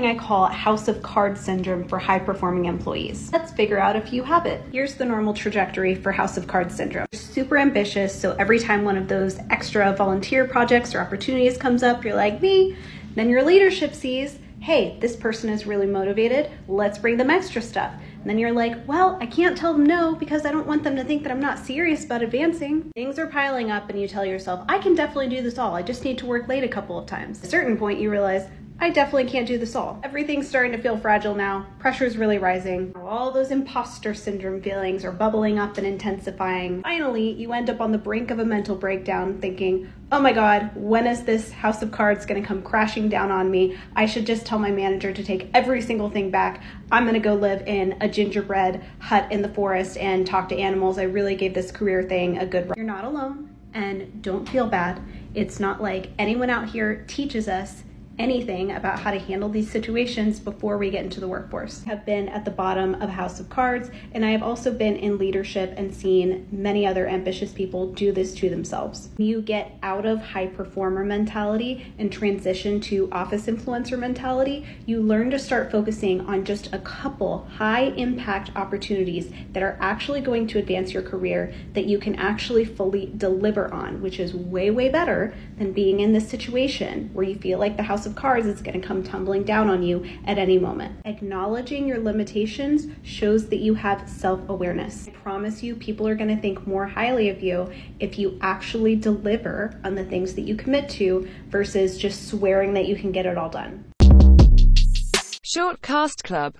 thing I call House of Cards syndrome for high performing employees. Let's figure out if you have it. Here's the normal trajectory for House of Cards syndrome. You're super ambitious, so every time one of those extra volunteer projects or opportunities comes up, you're like, me. Then your leadership sees, hey, this person is really motivated, let's bring them extra stuff. And then you're like, well, I can't tell them no because I don't want them to think that I'm not serious about advancing. Things are piling up, and you tell yourself, I can definitely do this all. I just need to work late a couple of times. At a certain point, you realize, I definitely can't do this all. Everything's starting to feel fragile now. Pressure's really rising. All those imposter syndrome feelings are bubbling up and intensifying. Finally, you end up on the brink of a mental breakdown thinking, oh my god, when is this house of cards gonna come crashing down on me? I should just tell my manager to take every single thing back. I'm gonna go live in a gingerbread hut in the forest and talk to animals. I really gave this career thing a good run. You're not alone, and don't feel bad. It's not like anyone out here teaches us anything about how to handle these situations before we get into the workforce. I have been at the bottom of House of Cards, and I have also been in leadership and seen many other ambitious people do this to themselves. You get out of high performer mentality and transition to office influencer mentality, you learn to start focusing on just a couple high impact opportunities that are actually going to advance your career that you can actually fully deliver on, which is way, way better than being in this situation where you feel like the house of cards is going to come tumbling down on you at any moment. Acknowledging your limitations shows that you have self awareness. I promise you, people are going to think more highly of you if you actually deliver on the things that you commit to versus just swearing that you can get it all done. Short Cast Club